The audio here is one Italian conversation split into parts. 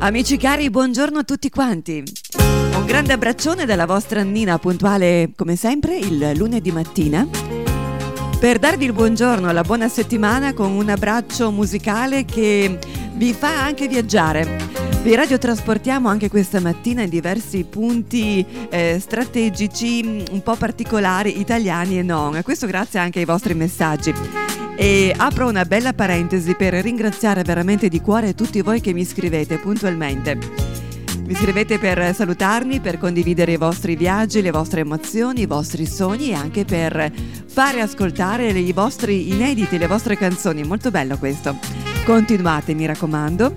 Amici cari, buongiorno a tutti quanti. Un grande abbraccione dalla vostra Nina, puntuale come sempre il lunedì mattina, per darvi il buongiorno, la buona settimana con un abbraccio musicale che vi fa anche viaggiare. Vi radiotrasportiamo anche questa mattina in diversi punti eh, strategici un po' particolari, italiani e non. Questo grazie anche ai vostri messaggi. E apro una bella parentesi per ringraziare veramente di cuore tutti voi che mi scrivete puntualmente. Mi scrivete per salutarmi, per condividere i vostri viaggi, le vostre emozioni, i vostri sogni e anche per fare ascoltare i vostri inediti, le vostre canzoni. Molto bello questo. Continuate, mi raccomando.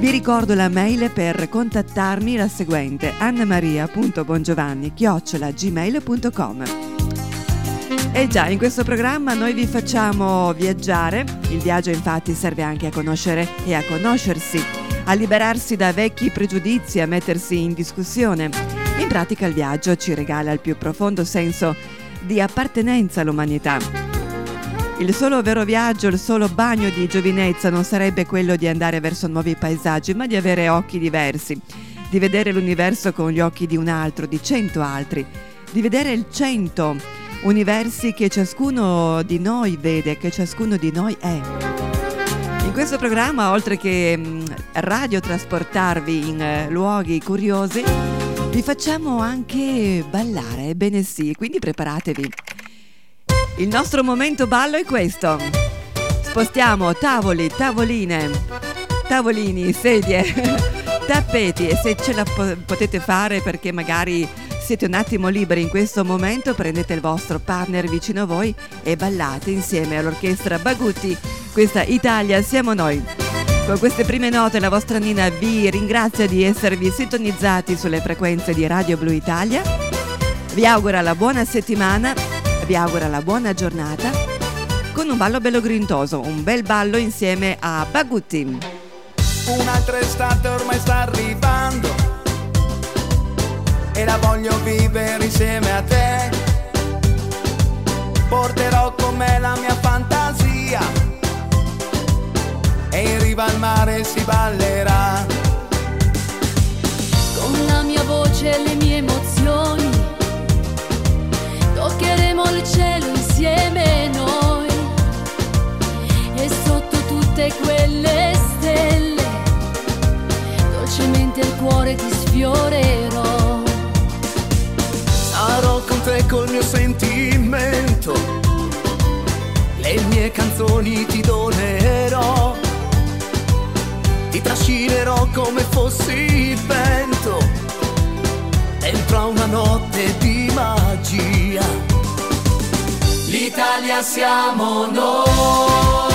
Vi ricordo la mail per contattarmi la seguente annamaria.bongiovanni-gmail.com e già, in questo programma noi vi facciamo viaggiare. Il viaggio infatti serve anche a conoscere e a conoscersi, a liberarsi da vecchi pregiudizi, a mettersi in discussione. In pratica il viaggio ci regala il più profondo senso di appartenenza all'umanità. Il solo vero viaggio, il solo bagno di giovinezza non sarebbe quello di andare verso nuovi paesaggi, ma di avere occhi diversi, di vedere l'universo con gli occhi di un altro, di cento altri, di vedere il cento universi che ciascuno di noi vede, che ciascuno di noi è. In questo programma, oltre che mm, radiotrasportarvi in eh, luoghi curiosi, vi facciamo anche ballare, ebbene sì, quindi preparatevi. Il nostro momento ballo è questo. Spostiamo tavoli, tavoline, tavolini, sedie, tappeti e se ce la po- potete fare perché magari siete un attimo liberi in questo momento, prendete il vostro partner vicino a voi e ballate insieme all'orchestra Bagutti. Questa Italia siamo noi. Con queste prime note la vostra Nina vi ringrazia di esservi sintonizzati sulle frequenze di Radio Blu Italia. Vi augura la buona settimana, vi augura la buona giornata con un ballo bello grintoso, un bel ballo insieme a Bagutti. Un'altra estate ormai sta arrivando e la voglio vivere insieme a te. Porterò con me la mia fantasia e in riva al mare si ballerà. Con la mia voce e le mie emozioni toccheremo il cielo insieme noi e sotto tutte quelle stelle dolcemente il cuore ti sfiorerò te col mio sentimento, le mie canzoni ti donerò, ti trascinerò come fossi il vento, dentro a una notte di magia. L'Italia siamo noi.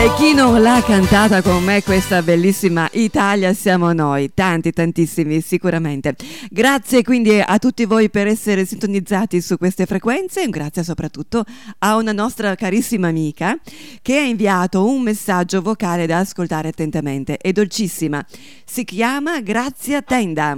E chi non l'ha cantata con me questa bellissima Italia siamo noi, tanti tantissimi sicuramente. Grazie quindi a tutti voi per essere sintonizzati su queste frequenze e grazie soprattutto a una nostra carissima amica che ha inviato un messaggio vocale da ascoltare attentamente, è dolcissima, si chiama Grazia Tenda.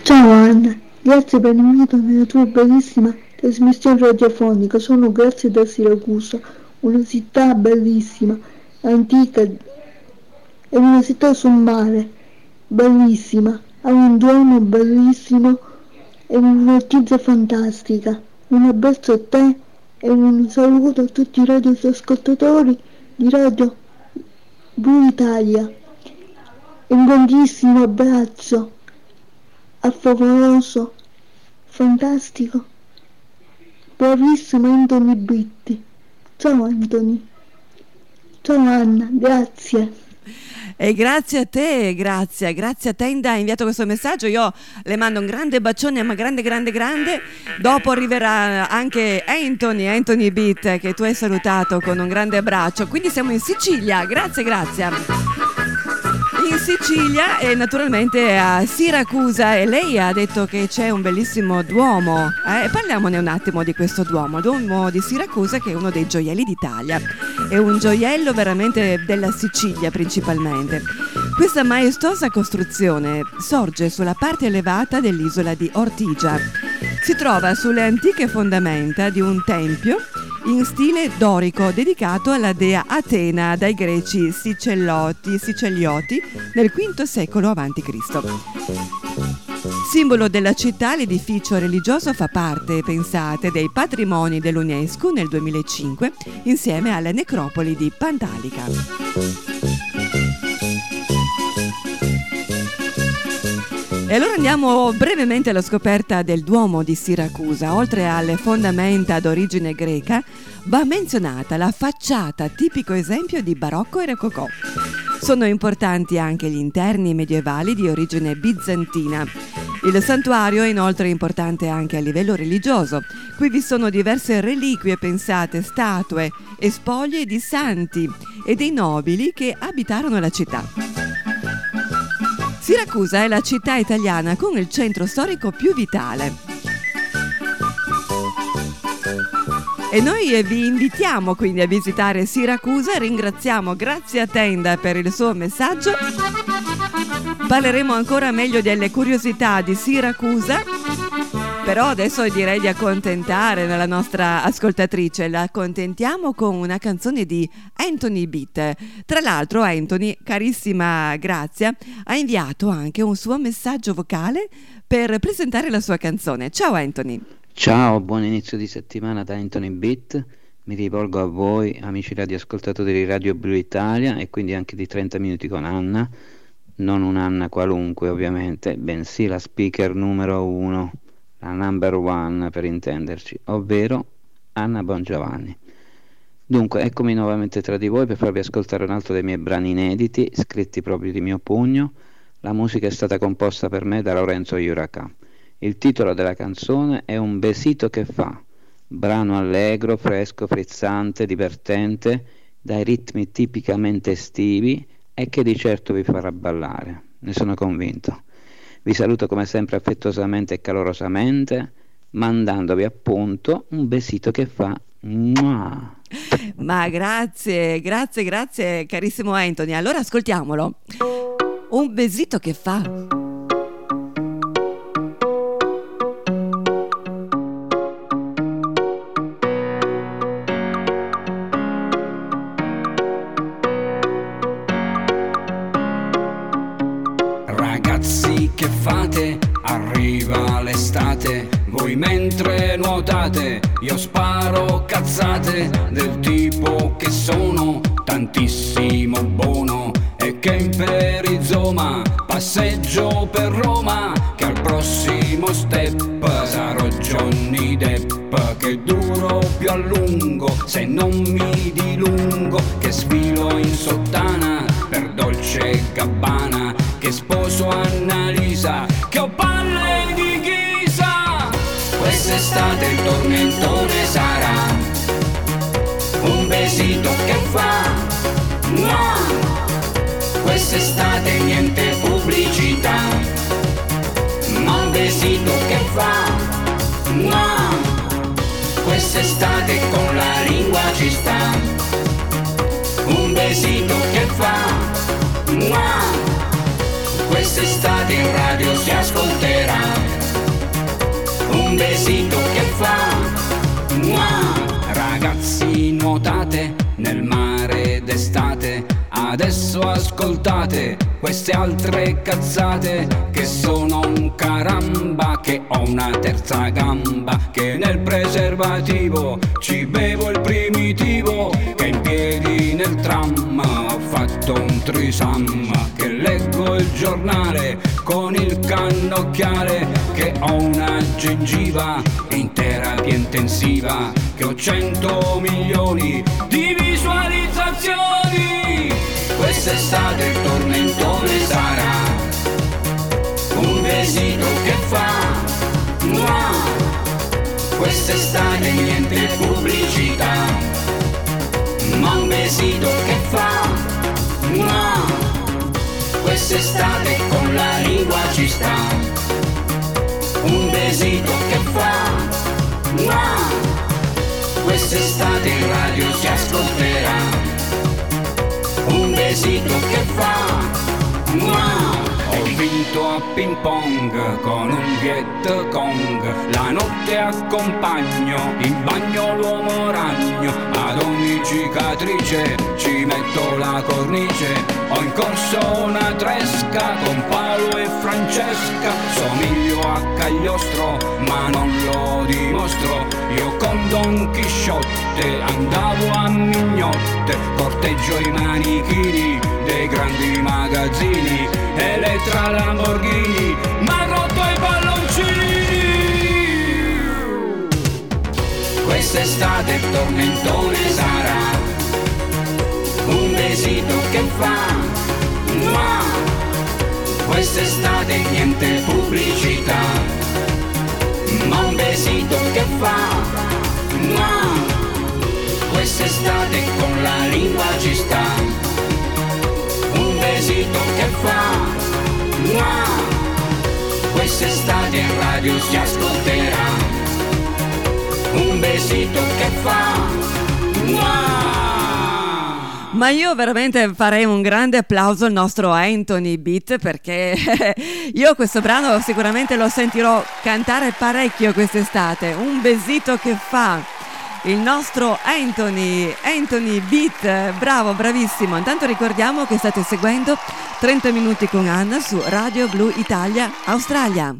Ciao Anna, grazie per l'invito nella tua bellissima trasmissione radiofonica. Sono Grazia da Siracusa, una città bellissima, antica, è una città sul mare, bellissima, ha un duomo bellissimo e una chiesa fantastica. Un abbraccio a te e un saluto a tutti i radioascoltatori di Radio Blu Italia. Un grandissimo abbraccio a favoloso, fantastico, bravissimo Anthony Britti. Ciao Anthony. Ciao Anna, grazie. E grazie a te, grazie, grazie a Tenda, hai inviato questo messaggio, io le mando un grande bacione, ma grande, grande, grande. Dopo arriverà anche Anthony, Anthony Beat, che tu hai salutato con un grande abbraccio. Quindi siamo in Sicilia, grazie, grazie. In Sicilia e naturalmente a Siracusa e lei ha detto che c'è un bellissimo duomo. Eh, parliamone un attimo di questo duomo, duomo di Siracusa che è uno dei gioielli d'Italia. È un gioiello veramente della Sicilia principalmente. Questa maestosa costruzione sorge sulla parte elevata dell'isola di Ortigia. Si trova sulle antiche fondamenta di un tempio in stile dorico dedicato alla dea Atena dai greci Sicelloti, Sicelioti nel V secolo a.C. Simbolo della città, l'edificio religioso fa parte, pensate, dei patrimoni dell'UNESCO nel 2005 insieme alla necropoli di Pantalica. E allora andiamo brevemente alla scoperta del Duomo di Siracusa. Oltre alle fondamenta d'origine greca, va menzionata la facciata, tipico esempio di barocco e rococò. Sono importanti anche gli interni medievali di origine bizantina. Il santuario è inoltre importante anche a livello religioso. Qui vi sono diverse reliquie pensate, statue e spoglie di santi e dei nobili che abitarono la città. Siracusa è la città italiana con il centro storico più vitale. E noi vi invitiamo quindi a visitare Siracusa, ringraziamo Grazia Tenda per il suo messaggio. Parleremo ancora meglio delle curiosità di Siracusa, però adesso direi di accontentare la nostra ascoltatrice, la accontentiamo con una canzone di Anthony Beat. Tra l'altro Anthony, carissima Grazia, ha inviato anche un suo messaggio vocale per presentare la sua canzone. Ciao Anthony. Ciao, buon inizio di settimana da Anthony Beat. Mi rivolgo a voi, amici radioascoltatori di Radio Blu Italia e quindi anche di 30 minuti con Anna, non un'Anna qualunque ovviamente, bensì la speaker numero uno, la number one per intenderci, ovvero Anna Bongiovanni. Dunque, eccomi nuovamente tra di voi per farvi ascoltare un altro dei miei brani inediti, scritti proprio di mio pugno. La musica è stata composta per me da Lorenzo Iuraca. Il titolo della canzone è Un besito che fa, brano allegro, fresco, frizzante, divertente, dai ritmi tipicamente estivi e che di certo vi farà ballare, ne sono convinto. Vi saluto come sempre affettuosamente e calorosamente, mandandovi appunto un besito che fa. Ma grazie, grazie, grazie carissimo Anthony. Allora ascoltiamolo. Un besito che fa. Mentre nuotate io sparo cazzate del tipo che sono tantissimo buono e che in perizoma passeggio per Roma che al prossimo step sarò Johnny Depp che duro più a lungo se non mi dilungo che sfilo in sottana per Dolce Gabbana che sposo Annalisa che fa? No. Quest'estate niente pubblicità. Ma un besito che fa? No. Quest'estate con la lingua ci sta. Un besito che fa? No. Quest'estate in radio si ascolterà. Un besito che fa? No. Ragazzi nuotate Adesso ascoltate queste altre cazzate che sono un caramba, che ho una terza gamba, che nel preservativo ci bevo il primitivo, che in piedi nel tram ho fatto un trisam, che leggo il giornale con il cannocchiale, che ho una gengiva in terapia intensiva, che ho 100 milioni di visualizzazioni quest'estate il tormentone sarà. Un besito che fa no quest'estate niente pubblicità. Ma un besito che fa no quest'estate con la lingua ci sta. Un besito che fa no quest'estate in radio si ascolterà un besito che fa. Ho vinto a ping pong con un Viet Cong La notte accompagno, in bagno l'uomo ragno Ad ogni cicatrice ci metto la cornice Ho in corso una tresca con Paolo e Francesca. Somiglio a Cagliostro ma non lo dimostro. Io con Don Chisciotte andavo a mignotte Corteggio i manichini dei grandi magazzini Elettra Lamborghini Ma rotto i palloncini. Quest'estate il tormentone sarà Un besito che fa Ma Quest'estate niente pubblicità. Ma un besito che fa? Ma Quest'estate con la lingua ci sta. Besito che fa? Wow. Quest'estate in radio si ascolterà. Un besito che fa? Wow. Ma io veramente farei un grande applauso al nostro Anthony Beat perché io questo brano sicuramente lo sentirò cantare parecchio quest'estate. Un besito che fa il nostro Anthony, Anthony Beat, bravo, bravissimo. Intanto ricordiamo che state seguendo 30 minuti con Anna su Radio Blu Italia, Australia.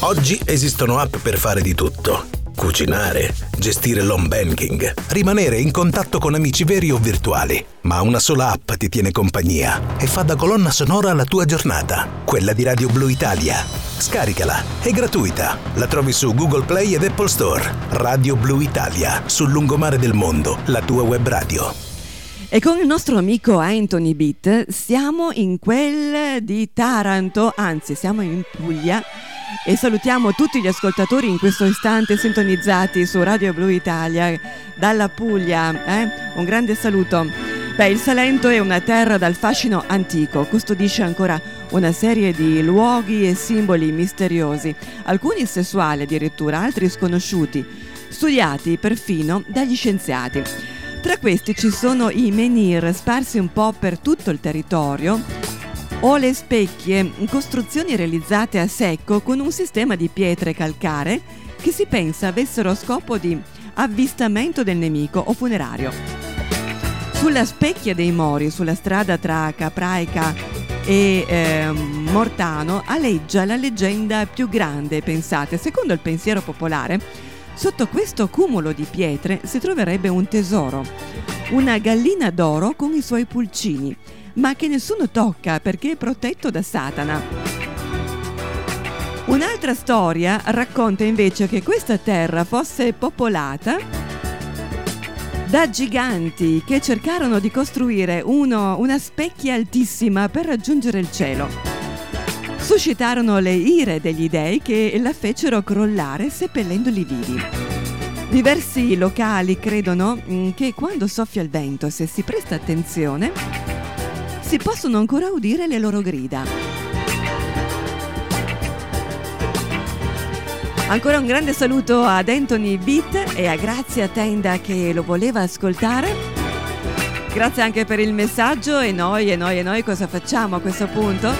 Oggi esistono app per fare di tutto cucinare, gestire l'home banking, rimanere in contatto con amici veri o virtuali. Ma una sola app ti tiene compagnia e fa da colonna sonora la tua giornata, quella di Radio Blu Italia. Scaricala, è gratuita. La trovi su Google Play ed Apple Store. Radio Blu Italia, sul lungomare del mondo, la tua web radio. E con il nostro amico Anthony Beat siamo in quel di Taranto, anzi siamo in Puglia e salutiamo tutti gli ascoltatori in questo istante sintonizzati su Radio Blu Italia dalla Puglia. Eh? Un grande saluto. Beh, il Salento è una terra dal fascino antico, custodisce ancora una serie di luoghi e simboli misteriosi, alcuni sessuali addirittura, altri sconosciuti, studiati perfino dagli scienziati. Tra questi ci sono i menhir sparsi un po' per tutto il territorio o le specchie, costruzioni realizzate a secco con un sistema di pietre calcare che si pensa avessero scopo di avvistamento del nemico o funerario. Sulla specchia dei Mori, sulla strada tra Capraica e eh, Mortano aleggia la leggenda più grande, pensate, secondo il pensiero popolare, sotto questo cumulo di pietre si troverebbe un tesoro, una gallina d'oro con i suoi pulcini, ma che nessuno tocca perché è protetto da Satana. Un'altra storia racconta invece che questa terra fosse popolata da giganti che cercarono di costruire uno, una specchia altissima per raggiungere il cielo. Suscitarono le ire degli dei che la fecero crollare seppellendoli vivi. Diversi locali credono mm, che quando soffia il vento, se si presta attenzione, si possono ancora udire le loro grida. Ancora un grande saluto ad Anthony Beat e a Grazia Tenda che lo voleva ascoltare. Grazie anche per il messaggio e noi e noi e noi cosa facciamo a questo punto?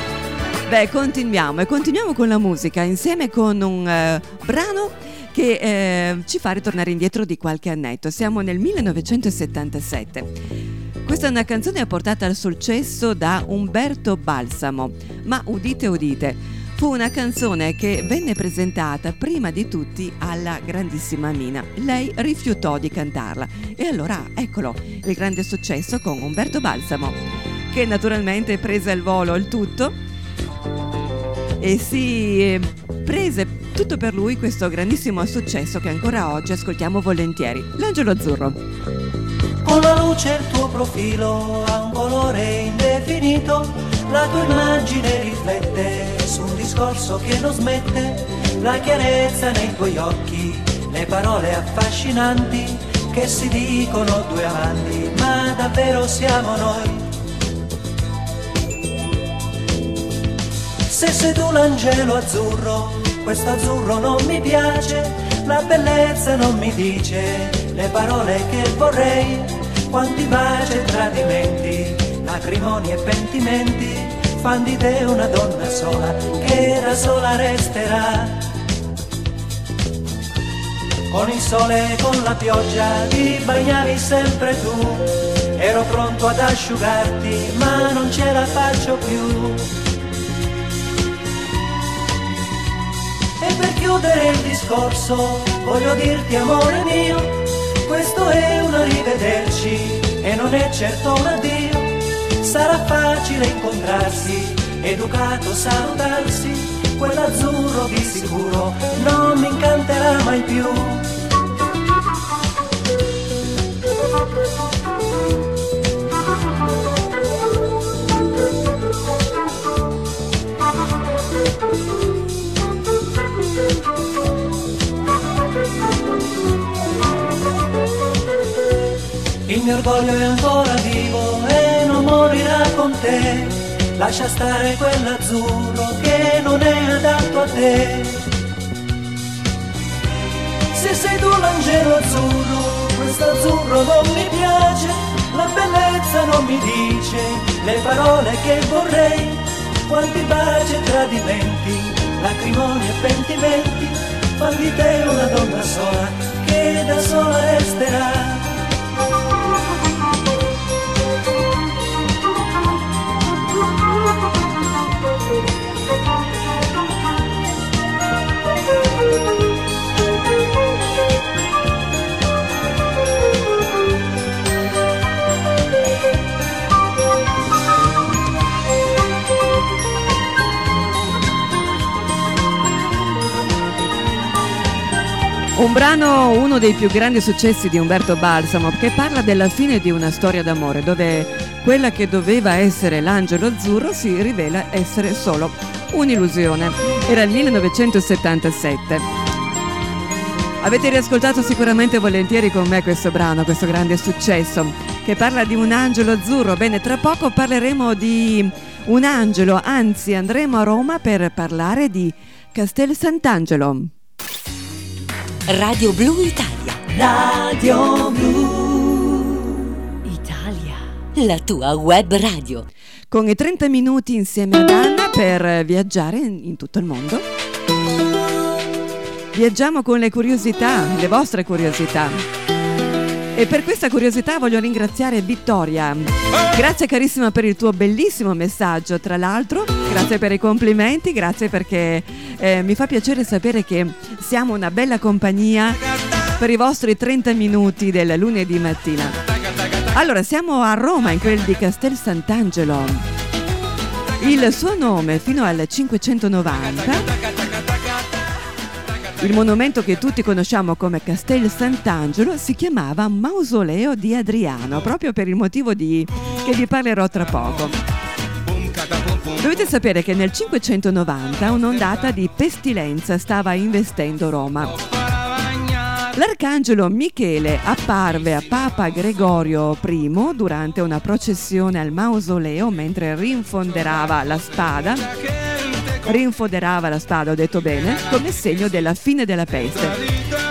Beh, continuiamo e continuiamo con la musica insieme con un uh, brano che eh, ci fa ritornare indietro di qualche annetto. Siamo nel 1977. Questa è una canzone portata al successo da Umberto Balsamo, ma udite udite, fu una canzone che venne presentata prima di tutti alla grandissima Mina. Lei rifiutò di cantarla e allora eccolo il grande successo con Umberto Balsamo, che naturalmente prese al volo il tutto e si eh, prese tutto per lui questo grandissimo successo che ancora oggi ascoltiamo volentieri. L'angelo azzurro. Con la luce il tuo profilo ha un colore indefinito, la tua immagine riflette su un discorso che non smette, la chiarezza nei tuoi occhi, le parole affascinanti che si dicono due amanti, ma davvero siamo noi. Se sei tu l'angelo azzurro, questo azzurro non mi piace, la bellezza non mi dice le parole che vorrei, quanti baci e tradimenti, lacrimoni e pentimenti fan di te una donna sola che da sola resterà. Con il sole e con la pioggia ti bagnavi sempre tu, ero pronto ad asciugarti ma non ce la faccio più. E per chiudere il discorso voglio dirti amore mio, questo è un arrivederci e non è certo un addio sarà facile incontrarsi, educato salutarsi, quell'azzurro di sicuro non mi incanterà mai più. Mio orgoglio è ancora vivo e non morirà con te. Lascia stare quell'azzurro che non è adatto a te. Se sei tu l'angelo azzurro, questo azzurro non mi piace, la bellezza non mi dice le parole che vorrei, quanti baci e tradimenti, lacrimoni e pentimenti, fa te una donna sola che da sola resterà. Un brano, uno dei più grandi successi di Umberto Balsamo, che parla della fine di una storia d'amore, dove quella che doveva essere l'angelo azzurro si rivela essere solo un'illusione. Era il 1977. Avete riascoltato sicuramente volentieri con me questo brano, questo grande successo, che parla di un angelo azzurro. Bene, tra poco parleremo di un angelo, anzi andremo a Roma per parlare di Castel Sant'Angelo. Radio Blu Italia. Radio Blu Italia. La tua web radio. Con i 30 minuti insieme ad Anna per viaggiare in tutto il mondo. Viaggiamo con le curiosità, le vostre curiosità. E per questa curiosità voglio ringraziare Vittoria. Grazie carissima per il tuo bellissimo messaggio, tra l'altro, grazie per i complimenti, grazie perché eh, mi fa piacere sapere che siamo una bella compagnia per i vostri 30 minuti del lunedì mattina. Allora, siamo a Roma, in quel di Castel Sant'Angelo. Il suo nome fino al 590 il monumento che tutti conosciamo come Castel Sant'Angelo si chiamava Mausoleo di Adriano, proprio per il motivo di... che vi parlerò tra poco. Dovete sapere che nel 590 un'ondata di pestilenza stava investendo Roma. L'arcangelo Michele apparve a Papa Gregorio I durante una processione al mausoleo mentre rinfonderava la spada rinfoderava la spada, ho detto bene, come segno della fine della peste.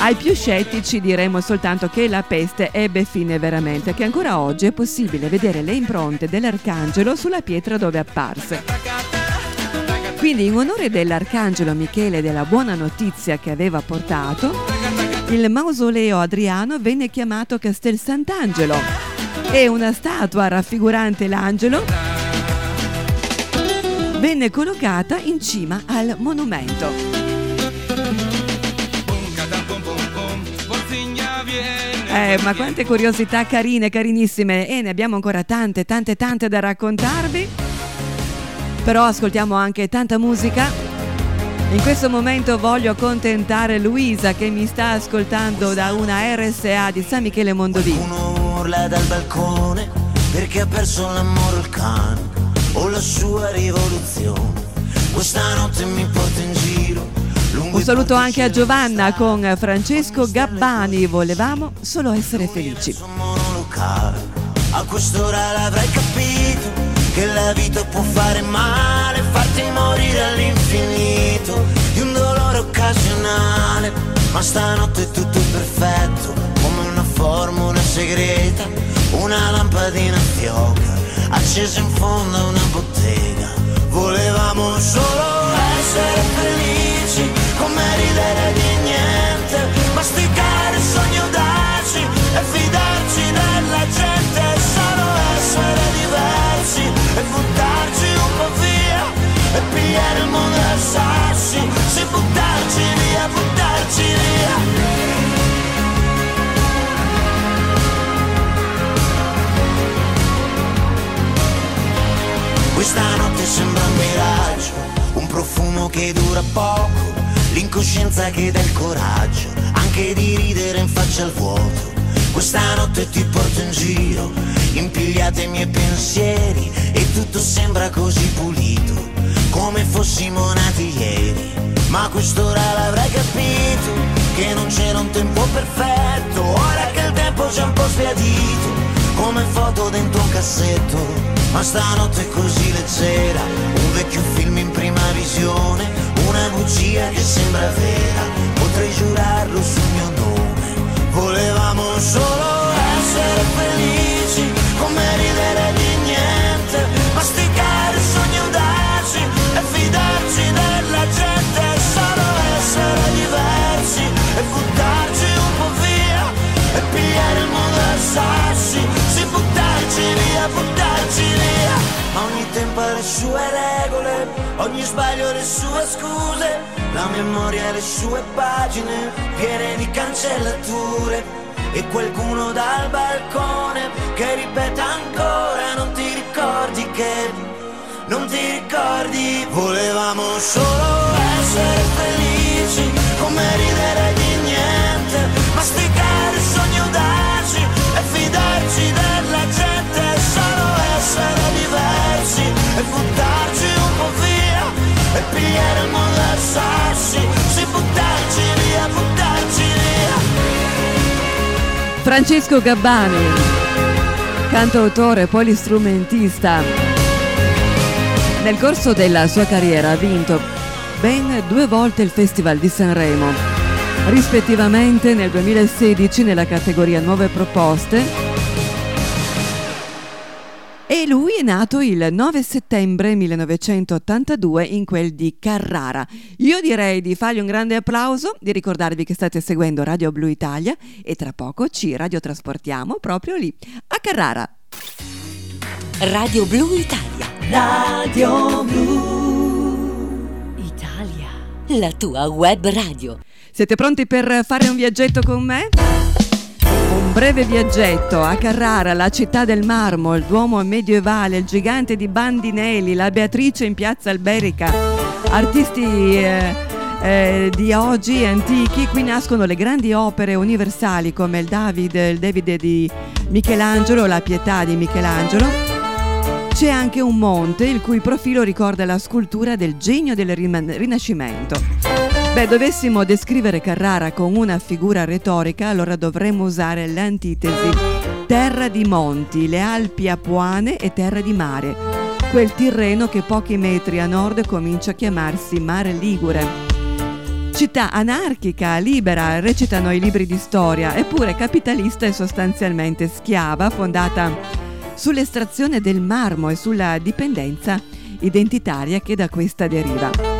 Ai più scettici diremo soltanto che la peste ebbe fine veramente, che ancora oggi è possibile vedere le impronte dell'arcangelo sulla pietra dove apparse. Quindi in onore dell'arcangelo Michele e della buona notizia che aveva portato, il mausoleo Adriano venne chiamato Castel Sant'Angelo e una statua raffigurante l'angelo venne collocata in cima al monumento. Eh, ma quante curiosità carine, carinissime e ne abbiamo ancora tante, tante, tante da raccontarvi. Però ascoltiamo anche tanta musica. In questo momento voglio accontentare Luisa che mi sta ascoltando da una RSA di San Michele Mondovì. Uno urla dal balcone perché ha perso l'amore il cane o la sua rivoluzione. Questa notte mi porta in giro. Un saluto anche a Giovanna con Francesco Gabbani. Volevamo solo essere felici. A quest'ora l'avrai capito che la vita può fare male, farti morire all'infinito di un dolore occasionale. Ma stanotte è tutto perfetto, come una formula segreta, una lampadina fioca accesa in fondo a una bottega. Volevamo solo essere felici, come ridere di niente, masticare sogni audaci e fidarci della gente, solo essere diversi e buttarci un po' via e pigliare il mondo a sassi, sì buttarci via, buttarci via. Questa notte sembra un miraggio, un profumo che dura poco, l'incoscienza che dà il coraggio, anche di ridere in faccia al vuoto. Questa notte ti porto in giro, impigliate i miei pensieri e tutto sembra così pulito, come fossimo nati ieri. Ma quest'ora l'avrai capito, che non c'era un tempo perfetto, ora che il tempo c'è un po' sbiadito, come foto dentro un cassetto ma stanotte è così leggera, un vecchio film in prima visione, una bugia che sembra vera, potrei giurarlo sul mio nome. Volevamo solo essere felici, come ridere di niente, masticare sogni audaci e fidarci della gente, solo essere diversi e buttarci un po' via e pigliare il mondo a sassi, si buttarci via, buttarci via. Ogni tempo ha le sue regole, ogni sbaglio le sue scuse, la memoria le sue pagine piene di cancellature. E qualcuno dal balcone che ripete ancora non ti ricordi che non ti ricordi volevamo solo essere felici come ridere di niente. Masticare sogni a sassi, sì buttarci via, buttarci via. Francesco Gabbani, cantautore polistrumentista. Nel corso della sua carriera ha vinto ben due volte il Festival di Sanremo, rispettivamente nel 2016 nella categoria Nuove Proposte E lui è nato il 9 settembre 1982 in quel di Carrara. Io direi di fargli un grande applauso, di ricordarvi che state seguendo Radio Blu Italia e tra poco ci radiotrasportiamo proprio lì, a Carrara. Radio Blu Italia. Radio Blu Italia. La tua web radio. Siete pronti per fare un viaggetto con me? Un breve viaggetto a Carrara, la città del marmo, il Duomo medievale, il gigante di Bandinelli, la Beatrice in piazza Alberica, artisti eh, eh, di oggi antichi. Qui nascono le grandi opere universali come il David, il Davide di Michelangelo, la Pietà di Michelangelo. C'è anche un monte il cui profilo ricorda la scultura del genio del Rinascimento. Beh, dovessimo descrivere Carrara con una figura retorica, allora dovremmo usare l'antitesi. Terra di monti, le Alpi apuane e terra di mare. Quel Tirreno che pochi metri a nord comincia a chiamarsi Mare Ligure. Città anarchica, libera, recitano i libri di storia, eppure capitalista e sostanzialmente schiava, fondata sull'estrazione del marmo e sulla dipendenza identitaria che da questa deriva.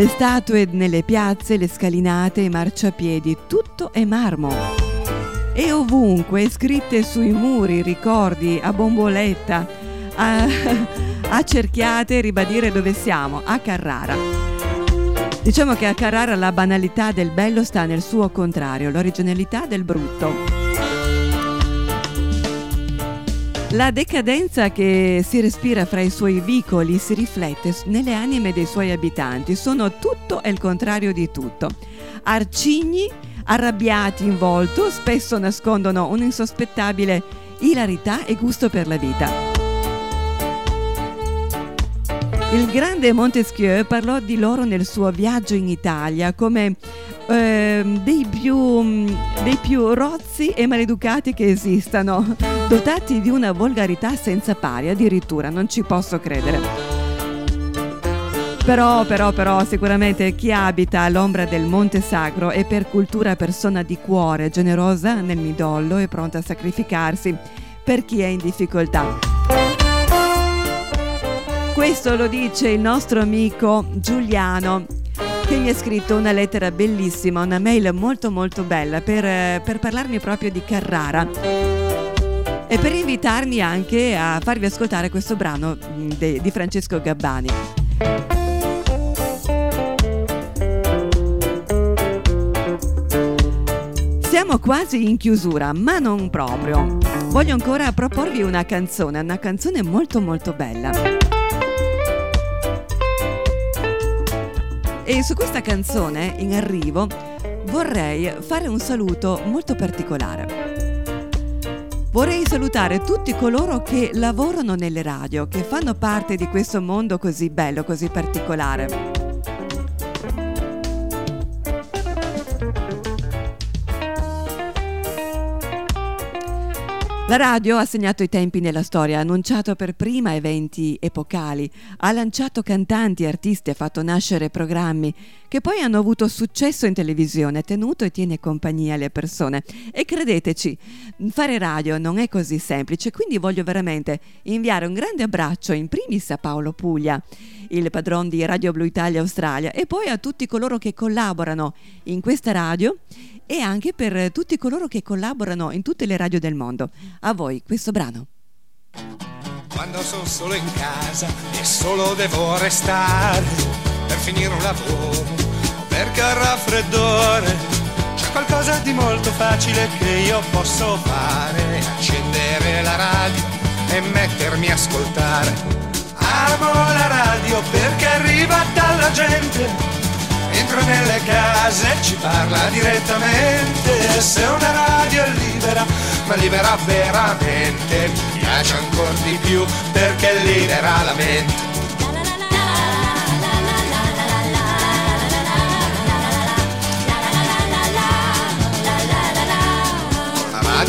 Le statue nelle piazze, le scalinate, i marciapiedi, tutto è marmo. E ovunque, scritte sui muri, ricordi a bomboletta, a, accerchiate, ribadire dove siamo, a Carrara. Diciamo che a Carrara la banalità del bello sta nel suo contrario, l'originalità del brutto. La decadenza che si respira fra i suoi vicoli si riflette nelle anime dei suoi abitanti. Sono tutto e il contrario di tutto. Arcigni, arrabbiati in volto, spesso nascondono un'insospettabile ilarità e gusto per la vita. Il grande Montesquieu parlò di loro nel suo viaggio in Italia come eh, dei, più, dei più rozzi e maleducati che esistano, dotati di una volgarità senza pari, addirittura, non ci posso credere. Però, però, però, sicuramente chi abita all'ombra del Monte Sacro è per cultura persona di cuore, generosa nel midollo e pronta a sacrificarsi per chi è in difficoltà. Questo lo dice il nostro amico Giuliano che mi ha scritto una lettera bellissima, una mail molto molto bella per, per parlarmi proprio di Carrara e per invitarmi anche a farvi ascoltare questo brano mm, de, di Francesco Gabbani. Siamo quasi in chiusura, ma non proprio. Voglio ancora proporvi una canzone, una canzone molto molto bella. E su questa canzone, in arrivo, vorrei fare un saluto molto particolare. Vorrei salutare tutti coloro che lavorano nelle radio, che fanno parte di questo mondo così bello, così particolare. La radio ha segnato i tempi nella storia, ha annunciato per prima eventi epocali, ha lanciato cantanti, artisti, ha fatto nascere programmi che poi hanno avuto successo in televisione, tenuto e tiene compagnia alle persone. E credeteci, fare radio non è così semplice, quindi voglio veramente inviare un grande abbraccio in primis a Paolo Puglia, il padron di Radio Blu Italia Australia, e poi a tutti coloro che collaborano in questa radio e anche per tutti coloro che collaborano in tutte le radio del mondo. A voi questo brano. Quando sono solo in casa e solo devo restare per finire un lavoro ho raffreddore, c'è qualcosa di molto facile che io posso fare, accendere la radio e mettermi a ascoltare. Amo la radio perché arriva dalla gente entra nelle case e ci parla direttamente. Se una radio è libera, ma libera veramente, mi piace ancora di più perché libera la mente.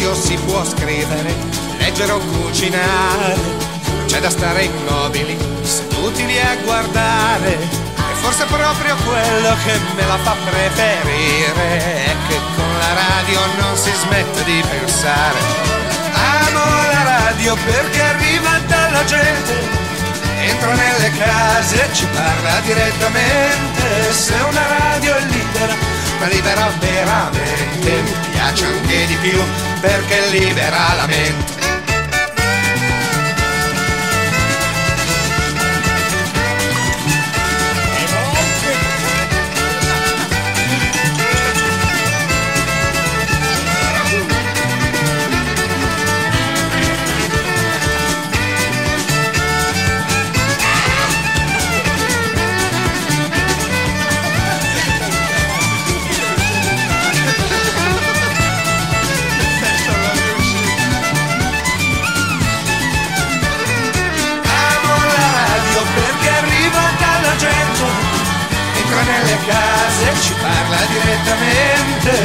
Radio si può scrivere, leggere o cucinare, c'è da stare immobili, seduti lì a guardare Forse proprio quello che me la fa preferire è che con la radio non si smette di pensare. Amo la radio perché arriva dalla gente. Entra nelle case, ci parla direttamente. Se una radio è libera, ma libera veramente, mi piace anche di più perché libera la mente.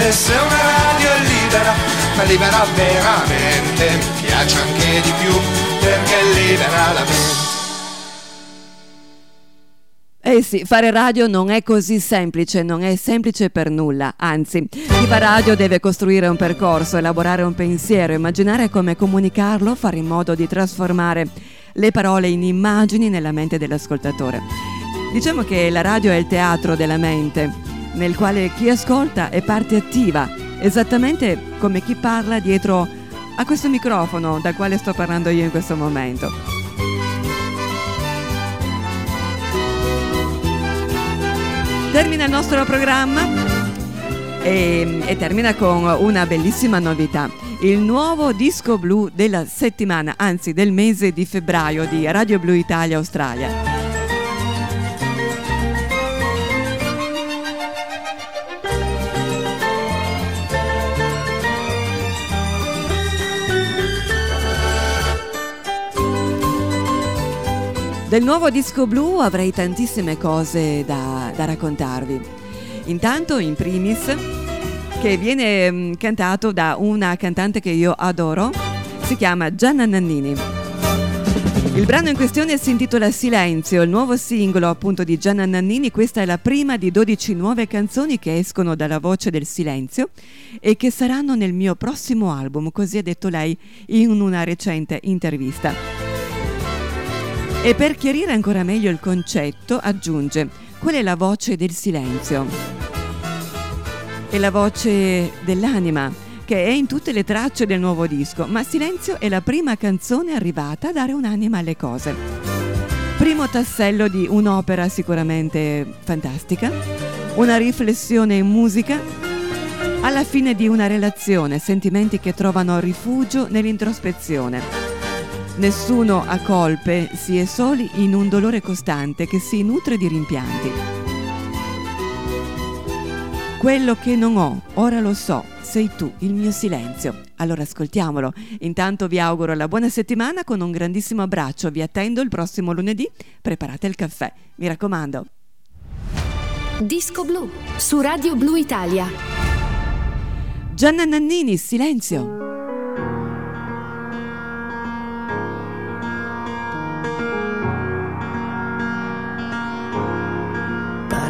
Direttamente. Se una radio è libera, ma libera veramente, mi piace anche di più perché libera la mente. Eh sì, fare radio non è così semplice, non è semplice per nulla, anzi, chi fa radio deve costruire un percorso, elaborare un pensiero, immaginare come comunicarlo, fare in modo di trasformare le parole in immagini nella mente dell'ascoltatore. Diciamo che la radio è il teatro della mente, nel quale chi ascolta è parte attiva, esattamente come chi parla dietro a questo microfono dal quale sto parlando io in questo momento. Termina il nostro programma e, e termina con una bellissima novità. Il nuovo disco blu della settimana, anzi del mese di febbraio di Radio Blu Italia Australia. Del nuovo disco blu avrei tantissime cose da, da raccontarvi. Intanto, in primis, che viene mm, cantato da una cantante che io adoro, si chiama Gianna Nannini. Il brano in questione si intitola Silenzio, il nuovo singolo appunto di Gianna Nannini. Questa è la prima di 12 nuove canzoni che escono dalla voce del silenzio e che saranno nel mio prossimo album, così ha detto lei in una recente intervista. E per chiarire ancora meglio il concetto, aggiunge, qual è la voce del silenzio? È la voce dell'anima, che è in tutte le tracce del nuovo disco, ma Silenzio è la prima canzone arrivata a dare un'anima alle cose. Primo tassello di un'opera sicuramente fantastica, una riflessione in musica, alla fine di una relazione, sentimenti che trovano rifugio nell'introspezione. Nessuno ha colpe, si è soli in un dolore costante che si nutre di rimpianti. Quello che non ho, ora lo so, sei tu, il mio silenzio. Allora ascoltiamolo. Intanto vi auguro la buona settimana con un grandissimo abbraccio. Vi attendo il prossimo lunedì. Preparate il caffè, mi raccomando. Disco blu su Radio Blu Italia. Gianna Nannini, silenzio.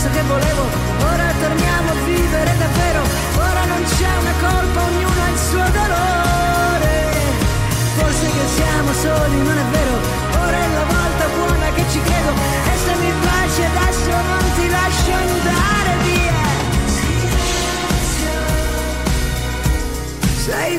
questo che volevo, ora torniamo a vivere davvero, ora non c'è una colpa, ognuno ha il suo dolore. Forse che siamo soli, non è vero, ora è la volta buona che ci credo, e se mi piace adesso non ti lascio andare via. Sei